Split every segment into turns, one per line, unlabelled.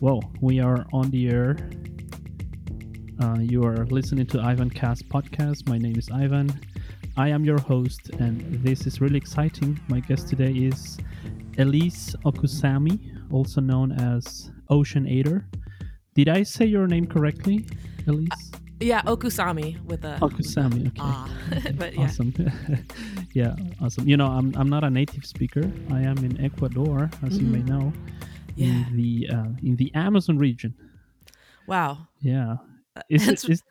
Whoa, we are on the air. Uh, you are listening to Ivan Cast podcast. My name is Ivan. I am your host, and this is really exciting. My guest today is Elise Okusami, also known as Oceanator. Did I say your name correctly, Elise? Uh,
yeah, Okusami with a
Okusami. Okay.
Ah, but yeah.
Awesome. yeah, awesome. You know, I'm I'm not a native speaker. I am in Ecuador, as mm-hmm. you may mm-hmm. know, yeah. in the uh, in the Amazon region.
Wow.
Yeah. Uh, is, it, is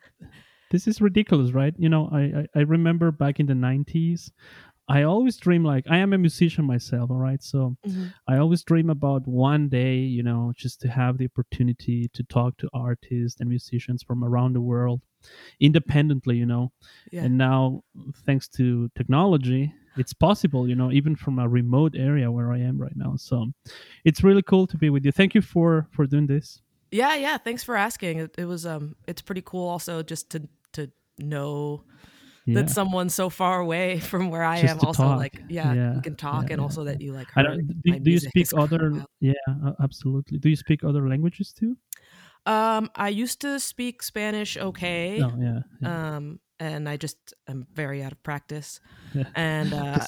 this is ridiculous, right? You know, I, I I remember back in the 90s, I always dream like I am a musician myself, all right? So mm-hmm. I always dream about one day, you know, just to have the opportunity to talk to artists and musicians from around the world independently, you know. Yeah. And now thanks to technology, it's possible, you know, even from a remote area where I am right now. So it's really cool to be with you. Thank you for for doing this.
Yeah, yeah, thanks for asking. It, it was um it's pretty cool also just to to know yeah. that someone so far away from where I Just am also talk. like yeah, yeah, you can talk yeah, and also that you like
I don't, do you speak other yeah absolutely do you speak other languages too
um I used to speak Spanish okay
oh, yeah,
um and I just am very out of practice and uh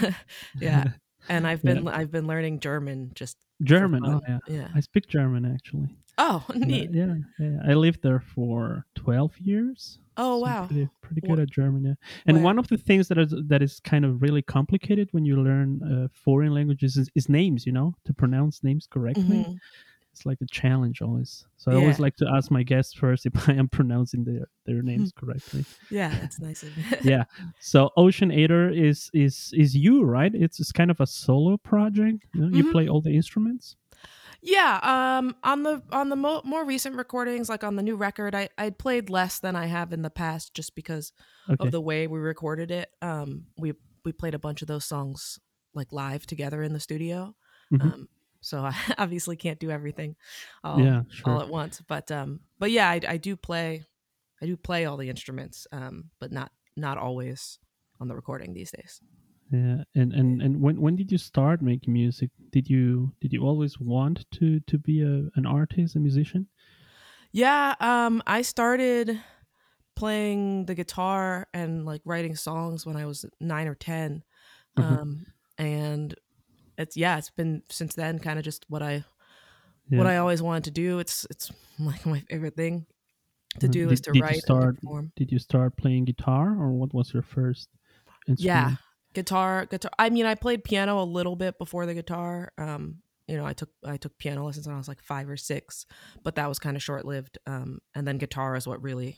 yeah and I've been I've been learning German just
German oh yeah yeah I speak German actually
Oh, neat.
Yeah, yeah, I lived there for 12 years.
Oh, so wow.
Pretty, pretty good at German, yeah. And one of the things that is that is kind of really complicated when you learn uh, foreign languages is, is, names, you know, to pronounce names correctly. Mm-hmm. It's like a challenge always. So I always like to ask my guests first if I am pronouncing their, their names correctly.
yeah, that's nice of
yeah. So Oceanator is is is you, right? It's, it's kind of a solo project. You, know? mm-hmm. you play all the instruments.
Yeah, um, on the on the mo- more recent recordings, like on the new record, I I played less than I have in the past, just because okay. of the way we recorded it. Um, we we played a bunch of those songs like live together in the studio. Mm-hmm. Um, so I obviously can't do everything all, yeah, sure. all at once. But um, but yeah, I, I do play, I do play all the instruments, um, but not not always on the recording these days
yeah and and and when when did you start making music did you did you always want to to be a an artist a musician
yeah um i started playing the guitar and like writing songs when i was 9 or 10 mm-hmm. um and it's yeah it's been since then kind of just what i yeah. what i always wanted to do it's it's like my favorite thing to mm-hmm. do
did,
is to
did
write
you start, did you start playing guitar or what was your first instrument?
yeah guitar guitar i mean i played piano a little bit before the guitar um you know i took i took piano lessons when i was like five or six but that was kind of short-lived um and then guitar is what really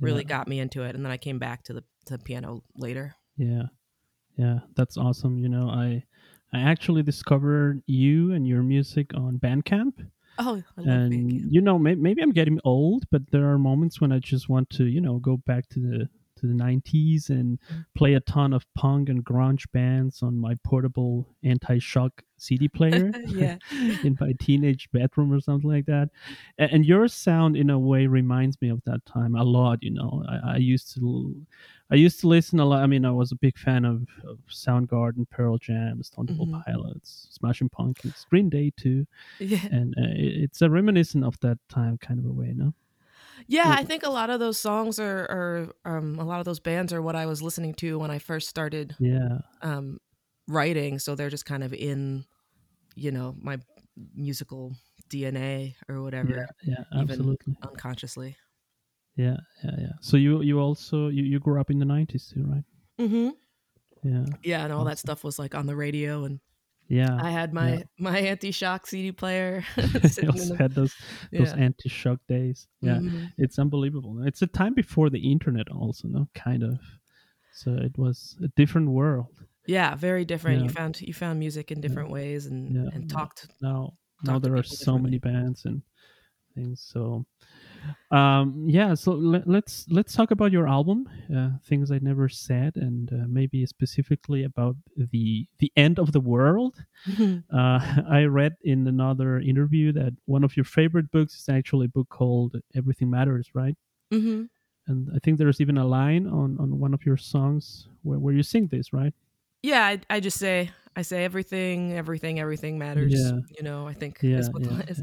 really yeah. got me into it and then i came back to the to piano later
yeah yeah that's awesome you know i i actually discovered you and your music on bandcamp
Oh,
and
Bandcamp.
you know, may, maybe I'm getting old, but there are moments when I just want to, you know, go back to the to the 90s and mm. play a ton of punk and grunge bands on my portable anti-shock CD player in my teenage bedroom or something like that. And, and, your sound, in a way, reminds me of that time a lot. You know, I, I, used to, I used to listen a lot. I mean, I was a big fan of, of Soundgarden, Pearl Jam, Stone Temple mm-hmm. Pilots, Smashing Pumpkins, Green Day too.
Yeah,
and uh, it, it's a reminiscent of that time, kind of a way, no?
Yeah, I think a lot of those songs are, are um, a lot of those bands are what I was listening to when I first started.
Yeah.
Um, writing, so they're just kind of in, you know, my musical DNA or whatever.
Yeah, yeah absolutely.
unconsciously.
Yeah, yeah, yeah. So you you also you, you grew up in the nineties too, right?
Mm-hmm.
Yeah.
Yeah, and all awesome. that stuff was like on the radio and
yeah,
I had my yeah. my anti shock CD player.
I also had those those yeah. anti shock days. Yeah, mm-hmm. it's unbelievable. It's a time before the internet, also, no, kind of. So it was a different world.
Yeah, very different. Yeah. You found you found music in different ways and and talked.
Now now there are so many bands and things. So um, yeah, so let, us let's, let's talk about your album, uh, things I never said, and uh, maybe specifically about the the end of the world. Mm-hmm. Uh, I read in another interview that one of your favorite books is actually a book called Everything Matters, right?
Mm-hmm.
And I think there's even a line on on one of your songs where, where you sing this, right?
Yeah, I, I just say I say everything, everything, everything matters. Yeah. You know, I think
yeah, yeah, yeah.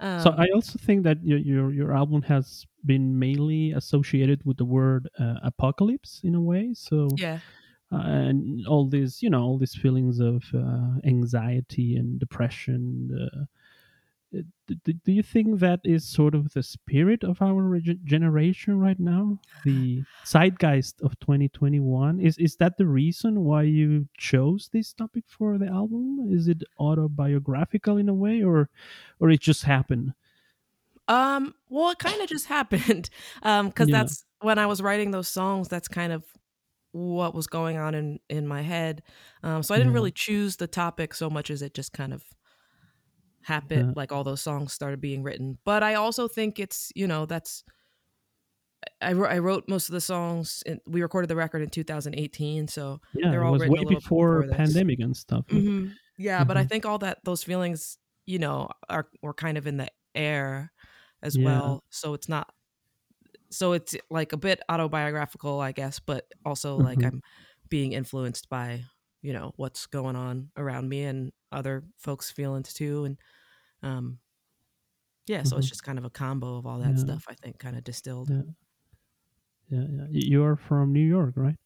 Um, so I also think that your, your your album has been mainly associated with the word uh, apocalypse in a way. So
yeah,
uh, and all these you know all these feelings of uh, anxiety and depression uh, do, do you think that is sort of the spirit of our generation right now? The zeitgeist of 2021 is is that the reason why you chose this topic for the album? Is it autobiographical in a way or or it just happened?
Um well it kind of just happened um because yeah. that's when i was writing those songs that's kind of what was going on in in my head. Um so i didn't yeah. really choose the topic so much as it just kind of happened yeah. like all those songs started being written but i also think it's you know that's I, I wrote most of the songs in, we recorded the record in 2018 so
yeah they're all it was way before, before pandemic and stuff
mm-hmm. yeah mm-hmm. but i mm-hmm. think all that those feelings you know are were kind of in the air as yeah. well so it's not so it's like a bit autobiographical i guess but also mm-hmm. like i'm being influenced by you know what's going on around me and other folks' feelings too and um, yeah, so mm-hmm. it's just kind of a combo of all that yeah. stuff. I think kind of distilled.
Yeah. yeah, yeah. You're from New York, right?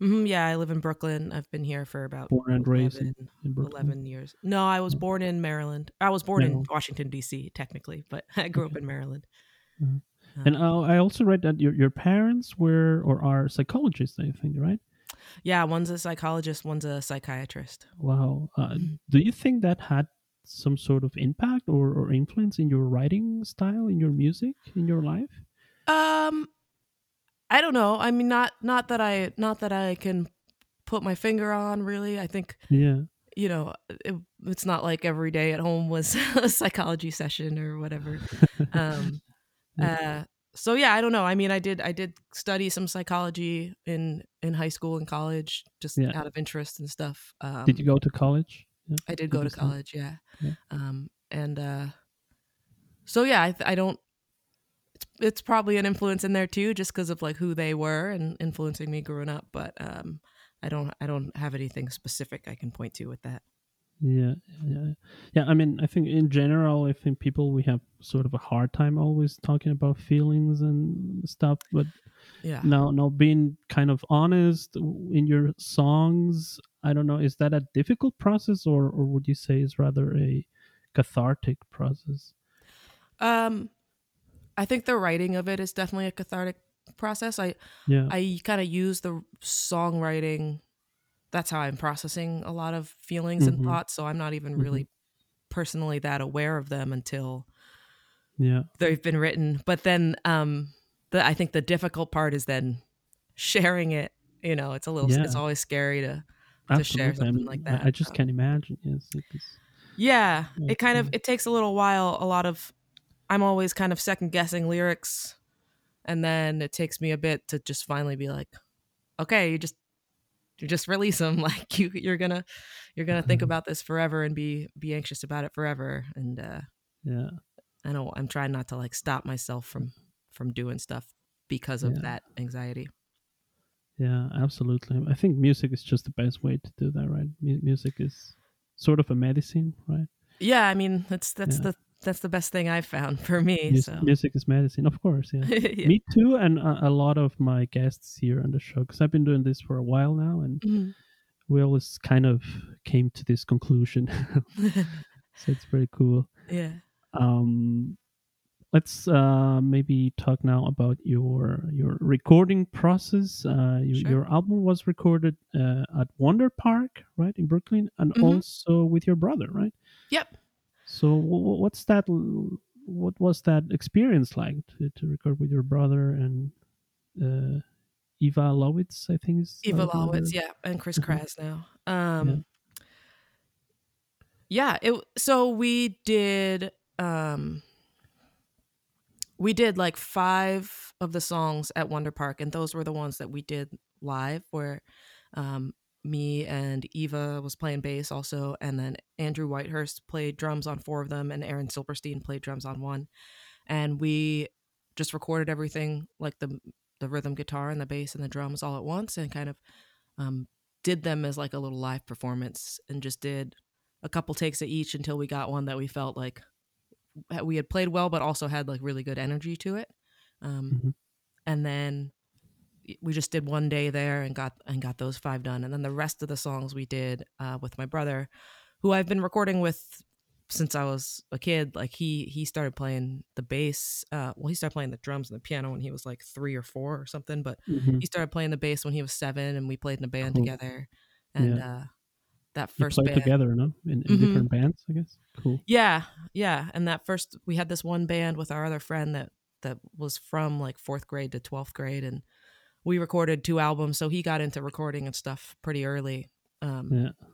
Mm-hmm, yeah, I live in Brooklyn. I've been here for about
born and 11, raised in, in
11 years. No, I was born in Maryland. I was born in Washington D.C. technically, but I grew okay. up in Maryland.
Uh-huh. Um, and I also read that your your parents were or are psychologists. I think, right?
Yeah, one's a psychologist, one's a psychiatrist.
Wow. Uh, mm-hmm. do you think that had some sort of impact or, or influence in your writing style, in your music, in your life?
Um, I don't know. I mean, not not that I not that I can put my finger on. Really, I think.
Yeah.
You know, it, it's not like every day at home was a psychology session or whatever. um, uh, so yeah, I don't know. I mean, I did I did study some psychology in in high school and college, just yeah. out of interest and stuff.
Um, did you go to college?
Yeah. I did go to college, yeah. yeah. Um, and uh, so yeah, I, I don't. It's, it's probably an influence in there too, just because of like who they were and influencing me growing up. But um, I don't I don't have anything specific I can point to with that.
Yeah, yeah, yeah. I mean, I think in general, I think people we have sort of a hard time always talking about feelings and stuff. But
yeah,
now, now being kind of honest in your songs, I don't know, is that a difficult process, or or would you say is rather a cathartic process?
Um, I think the writing of it is definitely a cathartic process. I
yeah,
I kind of use the songwriting that's how I'm processing a lot of feelings mm-hmm. and thoughts. So I'm not even mm-hmm. really personally that aware of them until
yeah
they've been written. But then um the I think the difficult part is then sharing it. You know, it's a little yeah. it's always scary to to share something I mean, like that.
I just um, can't imagine. Yes,
yeah, yeah, it kind of it takes a little while. A lot of I'm always kind of second guessing lyrics, and then it takes me a bit to just finally be like, okay, you just you just release them like you you're gonna you're gonna think mm-hmm. about this forever and be be anxious about it forever and uh
yeah
i know i'm trying not to like stop myself from from doing stuff because of yeah. that anxiety
yeah absolutely i think music is just the best way to do that right M- music is sort of a medicine right
yeah i mean that's that's yeah. the that's the best thing I've found for me.
Music,
so.
music is medicine, of course. Yeah, yeah. me too, and a, a, lot of my guests here on the show because I've been doing this for a while now, and mm-hmm. we always kind of came to this conclusion. so it's pretty cool.
Yeah.
Um, let's uh, maybe talk now about your your recording process. Uh, you, sure. Your album was recorded uh, at Wonder Park, right in Brooklyn, and mm-hmm. also with your brother, right?
Yep.
So what's that? What was that experience like to, to record with your brother and uh, Eva Lowitz? I think is
Eva Lowitz, yeah, and Chris mm-hmm. Krasnow. Um, yeah. yeah, it. So we did. Um, we did like five of the songs at Wonder Park, and those were the ones that we did live. Where um, me and Eva was playing bass also, and then Andrew Whitehurst played drums on four of them, and Aaron Silberstein played drums on one. And we just recorded everything like the the rhythm guitar and the bass and the drums all at once, and kind of um, did them as like a little live performance and just did a couple takes of each until we got one that we felt like we had played well, but also had like really good energy to it. Um, mm-hmm. And then we just did one day there and got and got those five done. And then the rest of the songs we did uh, with my brother, who I've been recording with since I was a kid. Like he he started playing the bass. Uh, well, he started playing the drums and the piano when he was like three or four or something. But mm-hmm. he started playing the bass when he was seven, and we played in a band cool. together. And yeah. uh, that first
you
band
together, no, in, in mm-hmm. different bands, I guess. Cool.
Yeah, yeah. And that first, we had this one band with our other friend that that was from like fourth grade to twelfth grade, and we recorded two albums. So he got into recording and stuff pretty early. Um, yeah.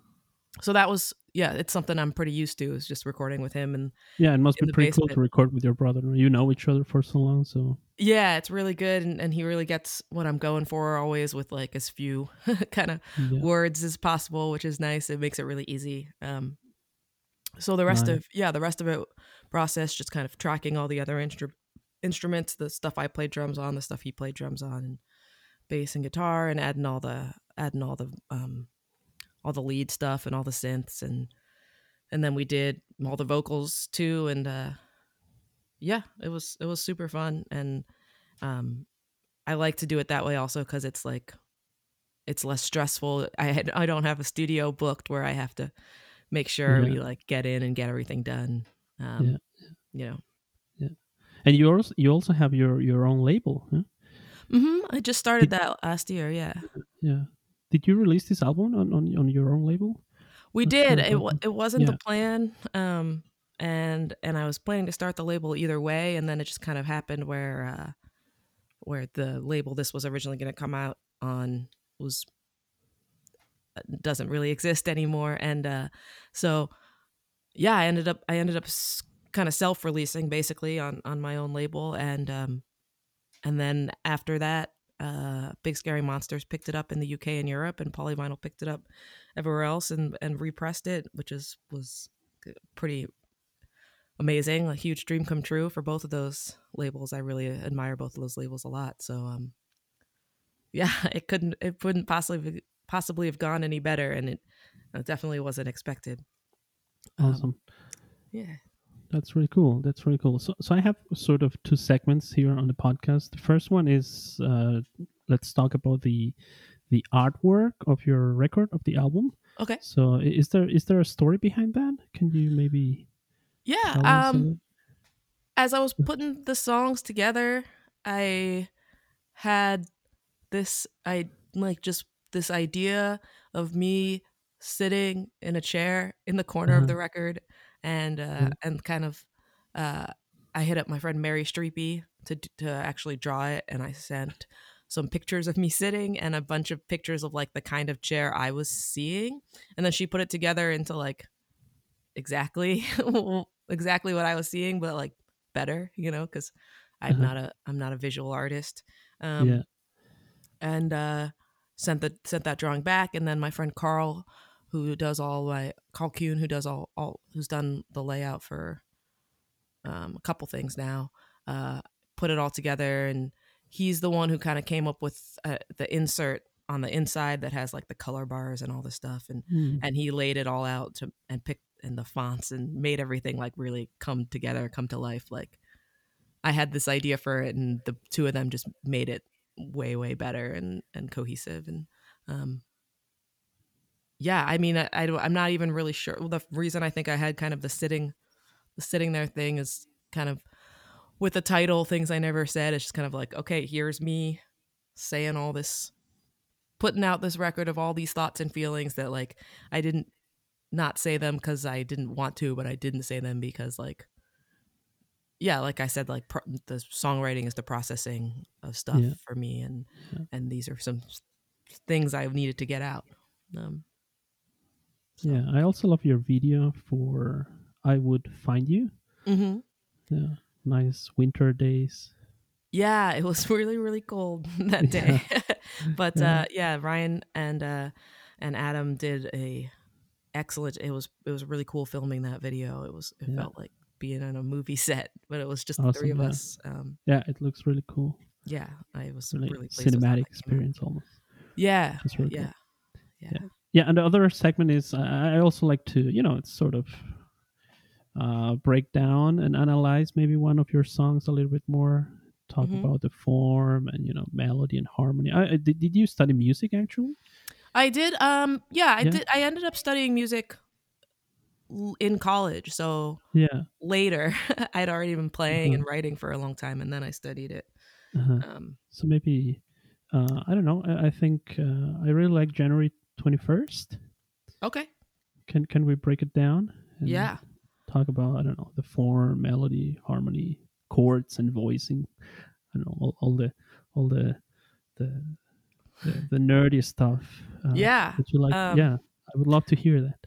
So that was yeah, it's something I'm pretty used to is just recording with him and
yeah, it must be pretty basement. cool to record with your brother. You know each other for so long, so
yeah, it's really good, and, and he really gets what I'm going for always with like as few kind of yeah. words as possible, which is nice. It makes it really easy. Um, so the rest nice. of yeah, the rest of it process just kind of tracking all the other instru- instruments, the stuff I played drums on, the stuff he played drums on, and bass and guitar, and adding all the adding all the um all the lead stuff and all the synths and and then we did all the vocals too. And uh yeah it was it was super fun. And um i like to do it that way also because it's like it's less stressful. I had i don't have a studio booked where i have to make sure yeah. we like get in and get everything done. Um yeah. you know.
Yeah. And you also you also have your your own label huh?
mm-hmm. I just started did, that last year yeah.
Yeah did you release this album on, on, on your own label?
We did. It it wasn't yeah. the plan. Um, and and I was planning to start the label either way, and then it just kind of happened where uh, where the label this was originally going to come out on was uh, doesn't really exist anymore, and uh, so yeah, I ended up I ended up kind of self releasing basically on on my own label, and um, and then after that uh, Big Scary Monsters picked it up in the UK and Europe, and Polyvinyl picked it up everywhere else and and repressed it, which is was pretty amazing. A huge dream come true for both of those labels. I really admire both of those labels a lot. So um, yeah, it couldn't it couldn't possibly possibly have gone any better, and it, it definitely wasn't expected.
Awesome. Um,
yeah.
That's really cool. That's really cool. So, so I have sort of two segments here on the podcast. The first one is uh, let's talk about the the artwork of your record of the album.
Okay.
So, is there is there a story behind that? Can you maybe?
Yeah. Um. As I was putting the songs together, I had this I like just this idea of me sitting in a chair in the corner uh-huh. of the record and uh, mm-hmm. and kind of uh, I hit up my friend Mary Streepy to to actually draw it, and I sent some pictures of me sitting and a bunch of pictures of like the kind of chair I was seeing, and then she put it together into like exactly exactly what I was seeing, but like better, you know, because I'm uh-huh. not a I'm not a visual artist. Um, yeah. And uh, sent the sent that drawing back, and then my friend Carl who does all my Carl Kuhn, who does all, all who's done the layout for um, a couple things now, uh, put it all together, and he's the one who kind of came up with uh, the insert on the inside that has like the color bars and all this stuff, and mm. and he laid it all out to and picked in the fonts and made everything like really come together, come to life. Like I had this idea for it, and the two of them just made it way way better and and cohesive and um yeah, I mean, I, I am not even really sure. The reason I think I had kind of the sitting, the sitting there thing is kind of with the title things I never said. It's just kind of like, okay, here's me saying all this, putting out this record of all these thoughts and feelings that like I didn't not say them because I didn't want to, but I didn't say them because like yeah, like I said, like pro- the songwriting is the processing of stuff yeah. for me, and yeah. and these are some things I needed to get out. Um,
so. Yeah, I also love your video for I Would Find You.
Mm-hmm.
Yeah, nice winter days.
Yeah, it was really really cold that day. Yeah. but yeah. Uh, yeah, Ryan and uh, and Adam did a excellent. It was it was really cool filming that video. It was it yeah. felt like being on a movie set, but it was just awesome, the three of us. Um,
yeah, it looks really cool.
Yeah, I was
really,
really
cinematic experience almost.
Yeah, really yeah. Cool yeah.
yeah. Yeah. and the other segment is I also like to, you know, it's sort of uh, break down and analyze maybe one of your songs a little bit more. Talk mm-hmm. about the form and you know melody and harmony. I, did, did you study music actually?
I did. Um, yeah, I yeah. did. I ended up studying music in college. So
yeah,
later I'd already been playing uh-huh. and writing for a long time, and then I studied it.
Uh-huh. Um, so maybe uh, I don't know. I, I think uh, I really like January twenty first.
Okay.
Can can we break it down?
Yeah
talk about I don't know the form, melody, harmony, chords, and voicing. I don't know all, all the all the the the, the nerdy stuff.
Uh, yeah,
that you like. Um, yeah, I would love to hear that.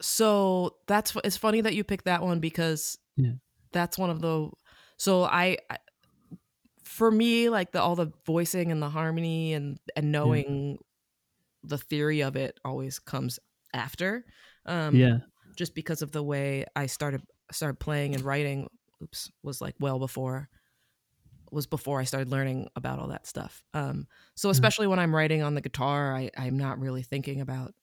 So that's it's funny that you picked that one because
yeah.
that's one of the. So I, I for me like the all the voicing and the harmony and and knowing. The theory of it always comes after. Um,
yeah
just because of the way I started started playing and writing. Oops, was like well before was before I started learning about all that stuff. Um, so mm-hmm. especially mm-hmm. when I'm writing on the guitar, I, I'm not really thinking about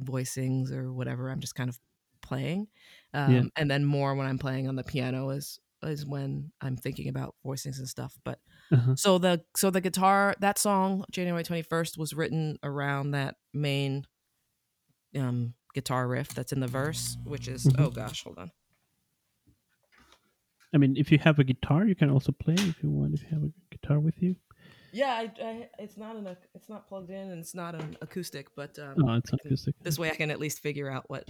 voicings or whatever. I'm just kind of playing. Um, yeah. And then more when I'm playing on the piano is is when I'm thinking about voicings and stuff. But uh-huh. so the so the guitar that song January 21st was written around that main um guitar riff that's in the verse, which is mm-hmm. oh gosh, hold on.
I mean, if you have a guitar, you can also play if you want. If you have a guitar with you.
Yeah, I, I, it's not an it's not plugged in and it's not an acoustic, but um,
oh, it's acoustic.
This way, I can at least figure out what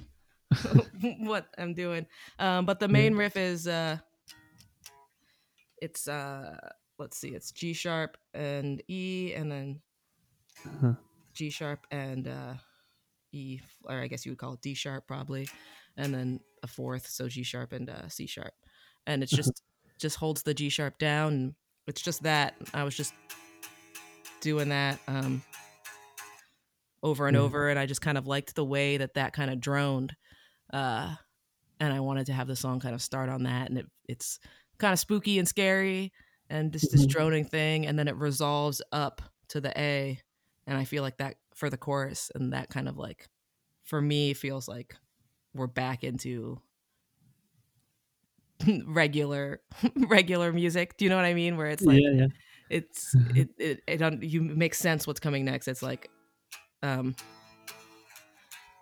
what I'm doing. Um, but the main yeah. riff is uh, it's uh, let's see, it's G sharp and E, and then uh-huh. G sharp and uh, E, or I guess you would call it D sharp probably, and then a fourth, so G sharp and uh, C sharp, and it's just just holds the G sharp down. It's just that I was just doing that um, over and mm. over, and I just kind of liked the way that that kind of droned, uh, and I wanted to have the song kind of start on that, and it, it's kind of spooky and scary, and just this mm-hmm. droning thing, and then it resolves up to the A, and I feel like that for the chorus and that kind of like for me feels like we're back into regular regular music do you know what i mean where it's like
yeah, yeah.
it's it, it it you make sense what's coming next it's like um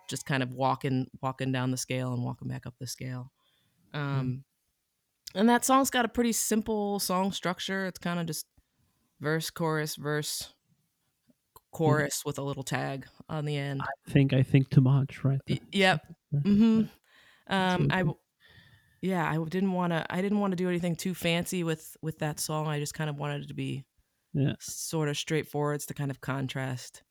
just kind of walking walking down the scale and walking back up the scale um mm. And that song's got a pretty simple song structure it's kind of just verse chorus verse chorus with a little tag on the end.
I think I think too much, right?
yep. Mm-hmm. Um, I yeah, I didn't want to. I didn't want to do anything too fancy with with that song. I just kind of wanted it to be
yeah
sort of straightforward to kind of contrast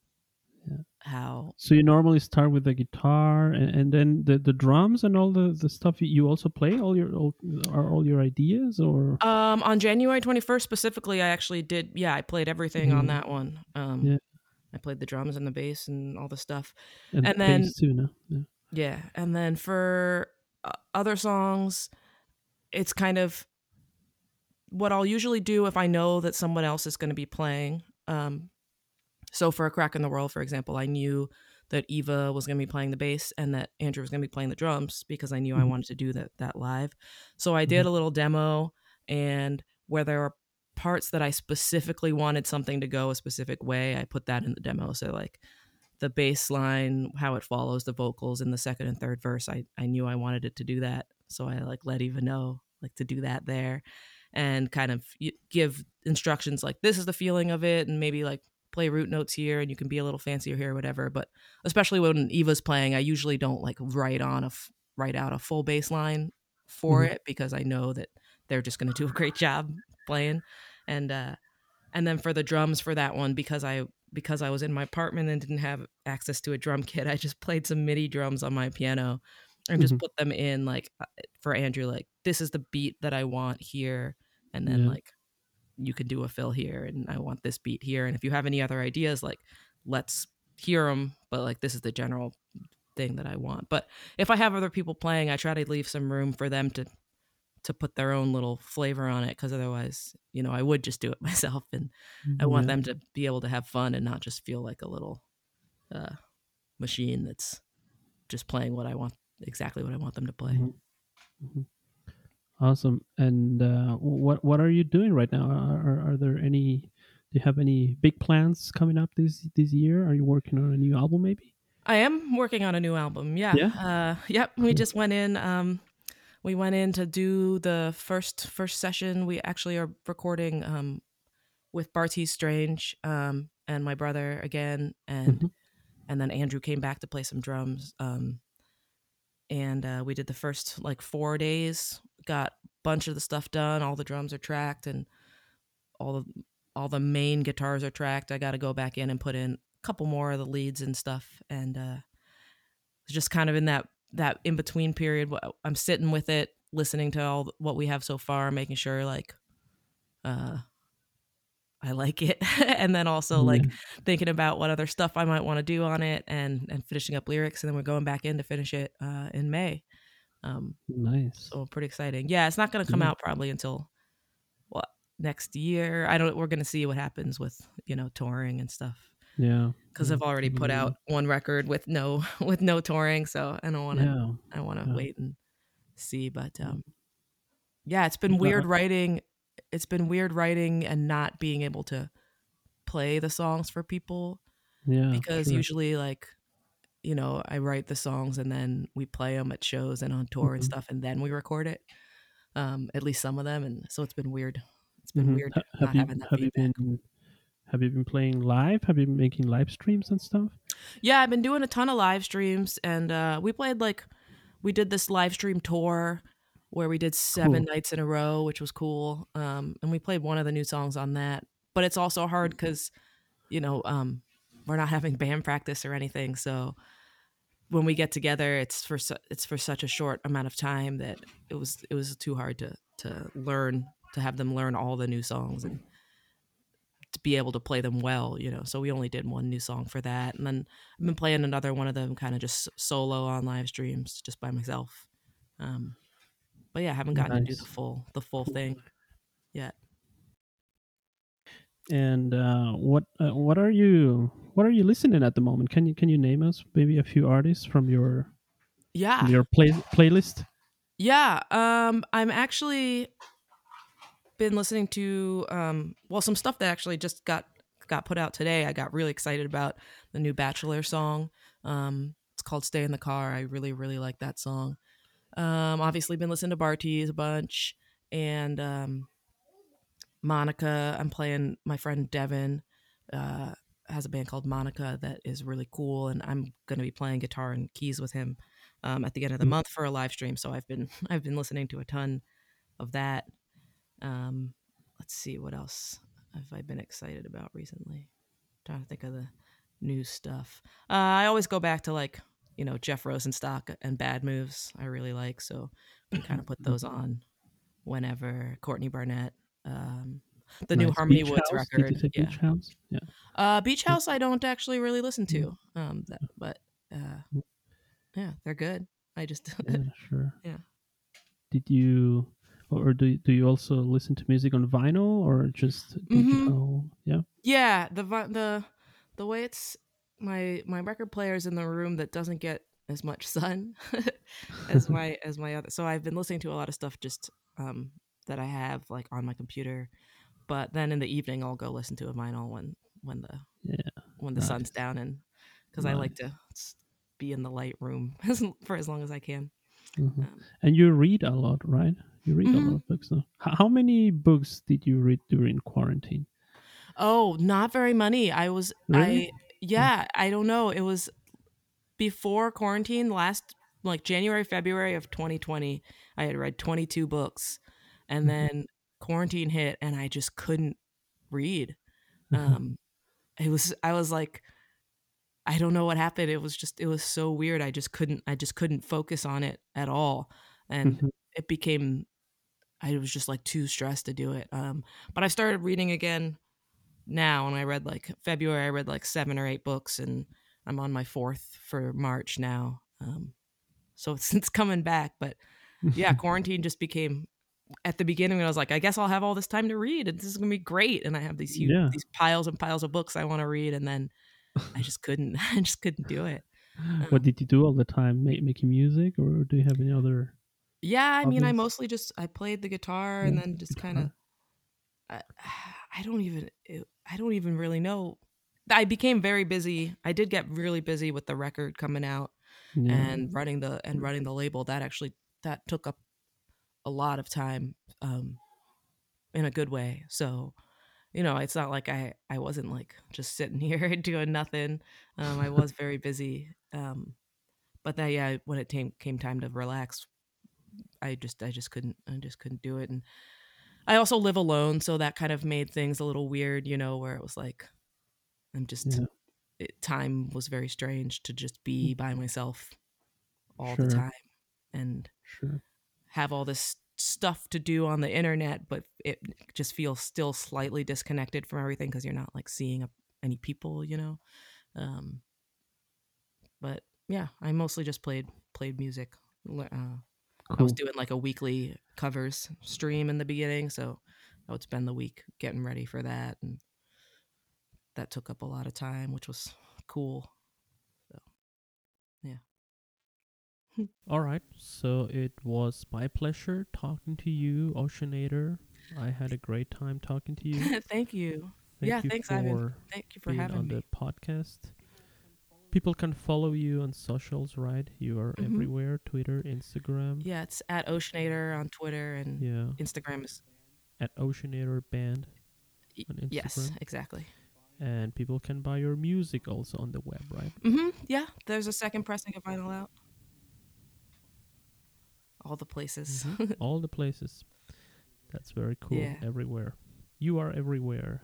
yeah.
how.
So you normally start with the guitar and, and then the, the drums and all the, the stuff you also play. All your all, are all your ideas or
um on January twenty first specifically, I actually did. Yeah, I played everything mm-hmm. on that one. Um, yeah. I played the drums and the bass and all the stuff.
And,
and
the
then
too, no?
yeah. yeah, and then for uh, other songs, it's kind of what I'll usually do if I know that someone else is going to be playing. Um, so for a crack in the world, for example, I knew that Eva was going to be playing the bass and that Andrew was going to be playing the drums because I knew mm-hmm. I wanted to do that that live. So I did mm-hmm. a little demo and where there are parts that I specifically wanted something to go a specific way, I put that in the demo. So like the bass line, how it follows the vocals in the second and third verse, I, I knew I wanted it to do that. So I like let Eva know like to do that there and kind of give instructions like this is the feeling of it and maybe like play root notes here and you can be a little fancier here or whatever. But especially when Eva's playing, I usually don't like write on a write out a full bass line for mm-hmm. it because I know that they're just going to do a great job playing and uh and then for the drums for that one because i because i was in my apartment and didn't have access to a drum kit i just played some midi drums on my piano and just mm-hmm. put them in like uh, for andrew like this is the beat that i want here and then yeah. like you can do a fill here and i want this beat here and if you have any other ideas like let's hear them but like this is the general thing that i want but if i have other people playing i try to leave some room for them to to put their own little flavor on it because otherwise you know i would just do it myself and i want them to be able to have fun and not just feel like a little uh machine that's just playing what I want exactly what I want them to play. Mm-hmm. Mm-hmm.
Awesome. And uh, what what are you doing right now? Are, are there any? Do you have any big plans coming up this this year? Are you working on a new album, maybe?
I am working on a new album. Yeah. Yeah. Uh, yep. We just went in. Um, we went in to do the first first session. We actually are recording um, with Bartees Strange um, and my brother again, and mm-hmm. and then Andrew came back to play some drums. Um, and uh, we did the first like four days got a bunch of the stuff done all the drums are tracked and all the all the main guitars are tracked. I got to go back in and put in a couple more of the leads and stuff and uh just kind of in that that in between period i'm sitting with it listening to all what we have so far making sure like uh I like it. and then also like thinking about what other stuff I might want to do on it and and finishing up lyrics and then we're going back in to finish it uh, in May.
Um, nice.
So pretty exciting. Yeah, it's not going to come yeah. out probably until what next year. I don't. We're going to see what happens with you know touring and stuff.
Yeah.
Because
yeah.
I've already put out one record with no with no touring, so I don't want to. I want to wait and see, but um, yeah, it's been weird writing it's been weird writing and not being able to play the songs for people.
Yeah.
Because sure. usually like you know, I write the songs and then we play them at shows and on tour mm-hmm. and stuff and then we record it. Um at least some of them and so it's been weird. It's been mm-hmm. weird have you, have you
been have you been playing live? Have you been making live streams and stuff?
Yeah, I've been doing a ton of live streams and uh we played like we did this live stream tour where we did seven cool. nights in a row, which was cool. Um, and we played one of the new songs on that. But it's also hard because, you know, um, we're not having band practice or anything. So when we get together, it's for su- it's for such a short amount of time that it was it was too hard to to learn to have them learn all the new songs and to be able to play them well, you know. So we only did one new song for that, and then I've been playing another one of them kind of just solo on live streams, just by myself. Um, but yeah, I haven't gotten nice. to do the full the full thing yet.
And uh, what uh, what are you what are you listening at the moment? Can you can you name us maybe a few artists from your
yeah
from your play playlist?
Yeah, um, I'm actually been listening to um, well some stuff that actually just got got put out today. I got really excited about the new Bachelor song. Um, it's called "Stay in the Car." I really really like that song. Um, obviously, been listening to Bartees a bunch, and um, Maneka. I'm playing my friend Devin. Uh, has a band called Maneka that is really cool, and I'm going to be playing guitar and keys with him um, at the end of the mm-hmm. month for a live stream. So I've been I've been listening to a ton of that. Um, let's see what else have I been excited about recently. I'm trying to think of the new stuff. Uh, I always go back to like you know Jeff Rosenstock and Bad Moves I really like, so I kind of put those on whenever. Courtney Barnett, um, the nice. new Harmony Beach Woods House? record.
yeah. Beach House, yeah.
Uh, Beach House I don't actually really listen to, um, that, but uh, mm. yeah, they're good. I just
yeah, sure.
Yeah.
Did you or do do you also listen to music on vinyl or just digital? Mm-hmm. Yeah.
Yeah, the the the way it's my my record player is in the room that doesn't get as much sun as my as my other. So I've been listening to a lot of stuff just um, that I have like on my computer. But then in the evening, I'll go listen to a vinyl when when the
yeah
when the nice. sun's down and because nice. I like to be in the light room for as long as I can.
Mm-hmm. Um, and you read a lot, right? You read mm-hmm. a lot of books. Now. How many books did you read during quarantine?
Oh, not very many. I was really? I yeah, I don't know. It was before quarantine, last like January, February of 2020. I had read 22 books, and mm-hmm. then quarantine hit, and I just couldn't read. Mm-hmm. Um, it was I was like, I don't know what happened. It was just it was so weird. I just couldn't I just couldn't focus on it at all, and mm-hmm. it became I was just like too stressed to do it. Um, but I started reading again now and I read like February I read like seven or eight books and I'm on my fourth for March now. Um, so it's, it's coming back, but yeah, quarantine just became at the beginning I was like, I guess I'll have all this time to read and this is gonna be great. And I have these huge yeah. these piles and piles of books I want to read and then I just couldn't I just couldn't do it.
what did you do all the time? Make, making music, or do you have any other?
Yeah, I mean, I mostly just I played the guitar yeah, and then just kind of. I, don't even I don't even really know. I became very busy. I did get really busy with the record coming out yeah. and running the and running the label. That actually that took up a lot of time um, in a good way. So you know, it's not like I I wasn't like just sitting here doing nothing. Um, I was very busy. Um, but that yeah, when it came came time to relax, I just I just couldn't I just couldn't do it. And I also live alone, so that kind of made things a little weird, you know, where it was like I'm just yeah. it, time was very strange to just be mm. by myself all sure. the time and
sure.
have all this stuff to do on the internet, but it just feels still slightly disconnected from everything because you're not like seeing any people, you know. Um, but yeah, I mostly just played played music. Uh, cool. I was doing like a weekly covers stream in the beginning, so I would spend the week getting ready for that, and that took up a lot of time, which was cool. So, yeah.
All right. So it was my pleasure talking to you, Oceanator. I had a great time talking to you.
Thank you. Thank yeah, you thanks, Ivan. Thank you for having
on
me.
On the podcast. People can follow you on socials, right? You are mm-hmm. everywhere: Twitter, Instagram.
Yeah, it's at Oceanator on Twitter and yeah. Instagram is
at Oceanator Band on Instagram.
Yes, exactly.
And people can buy your music also on the web, right?
Mm-hmm. Yeah, there's a second pressing of vinyl out all the places.
Mm-hmm. all the places. That's very cool. Yeah. Everywhere. You are everywhere.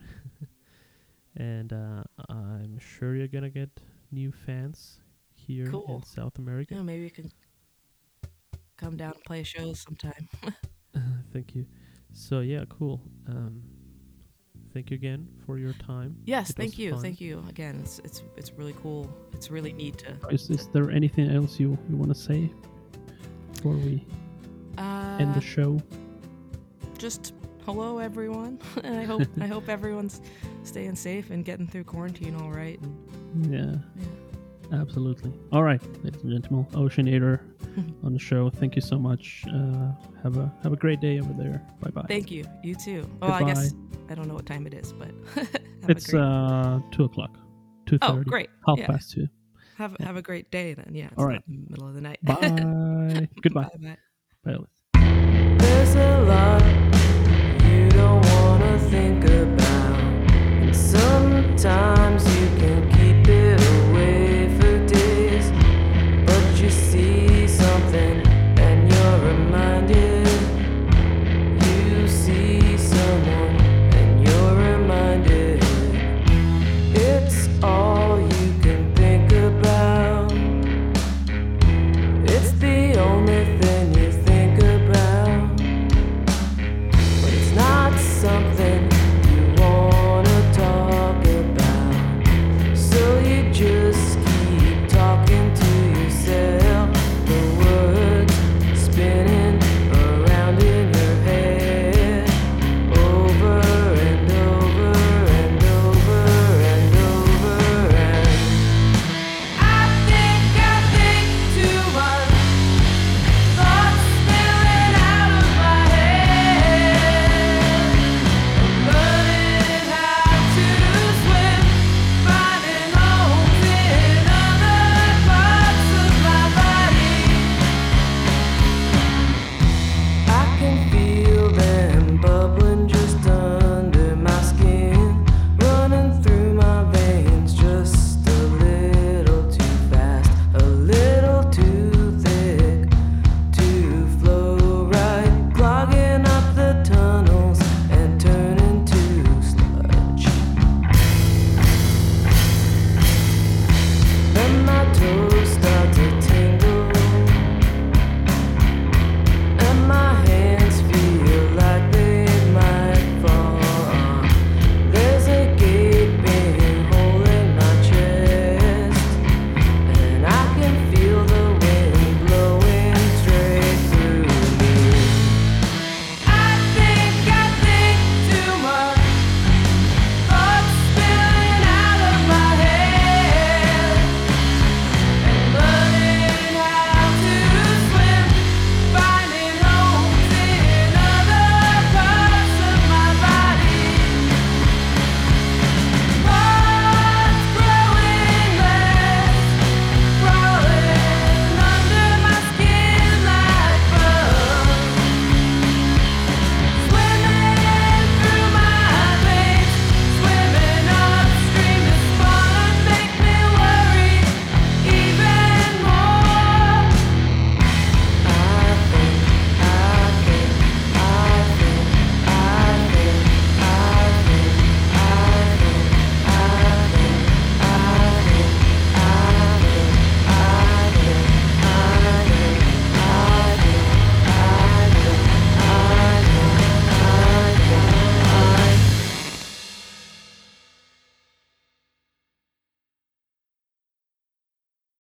and uh, I'm sure you're going to get new fans here cool. in South America.
Yeah, maybe you can come down and play shows sometime.
thank you. So, yeah, cool. Um, thank you again for your time.
Yes, it thank you, fun. thank you again. It's it's it's really cool. It's really neat to.
Is, is there anything else you you want to say? before we uh, end the show?
Just hello, everyone. I hope I hope everyone's staying safe and getting through quarantine all right.
And, yeah. yeah. Absolutely. All right, ladies and gentlemen, Oceanator on the show. Thank you so much. Uh, have a have a great day over there. Bye bye.
Thank you. You too. Oh, I guess I don't know what time it is, but
it's uh two o'clock. Two thirty.
Oh, great.
Half yeah. past two.
Have have a great day then. Yeah.
All right.
middle of the night.
Bye. Goodbye. Bye. Bye.
There's a lot you don't